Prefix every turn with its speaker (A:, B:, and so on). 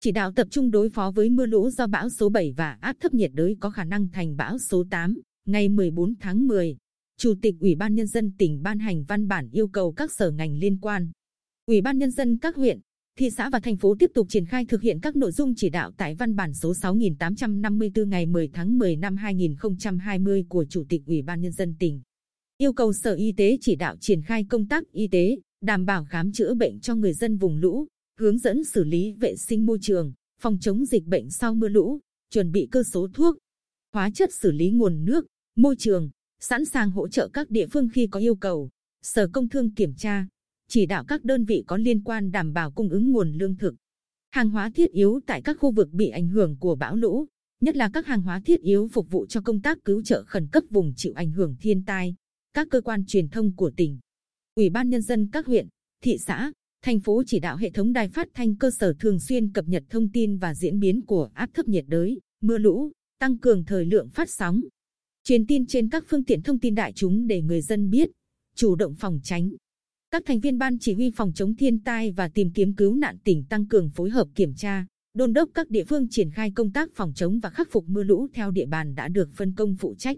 A: chỉ đạo tập trung đối phó với mưa lũ do bão số 7 và áp thấp nhiệt đới có khả năng thành bão số 8. Ngày 14 tháng 10, Chủ tịch Ủy ban Nhân dân tỉnh ban hành văn bản yêu cầu các sở ngành liên quan. Ủy ban Nhân dân các huyện, thị xã và thành phố tiếp tục triển khai thực hiện các nội dung chỉ đạo tại văn bản số 6854 ngày 10 tháng 10 năm 2020 của Chủ tịch Ủy ban Nhân dân tỉnh. Yêu cầu Sở Y tế chỉ đạo triển khai công tác y tế, đảm bảo khám chữa bệnh cho người dân vùng lũ, hướng dẫn xử lý vệ sinh môi trường, phòng chống dịch bệnh sau mưa lũ, chuẩn bị cơ số thuốc, hóa chất xử lý nguồn nước, môi trường, sẵn sàng hỗ trợ các địa phương khi có yêu cầu. Sở Công Thương kiểm tra, chỉ đạo các đơn vị có liên quan đảm bảo cung ứng nguồn lương thực, hàng hóa thiết yếu tại các khu vực bị ảnh hưởng của bão lũ, nhất là các hàng hóa thiết yếu phục vụ cho công tác cứu trợ khẩn cấp vùng chịu ảnh hưởng thiên tai. Các cơ quan truyền thông của tỉnh, ủy ban nhân dân các huyện, thị xã, thành phố chỉ đạo hệ thống đài phát thanh cơ sở thường xuyên cập nhật thông tin và diễn biến của áp thấp nhiệt đới, mưa lũ, tăng cường thời lượng phát sóng, truyền tin trên các phương tiện thông tin đại chúng để người dân biết, chủ động phòng tránh. Các thành viên ban chỉ huy phòng chống thiên tai và tìm kiếm cứu nạn tỉnh tăng cường phối hợp kiểm tra, đôn đốc các địa phương triển khai công tác phòng chống và khắc phục mưa lũ theo địa bàn đã được phân công phụ trách.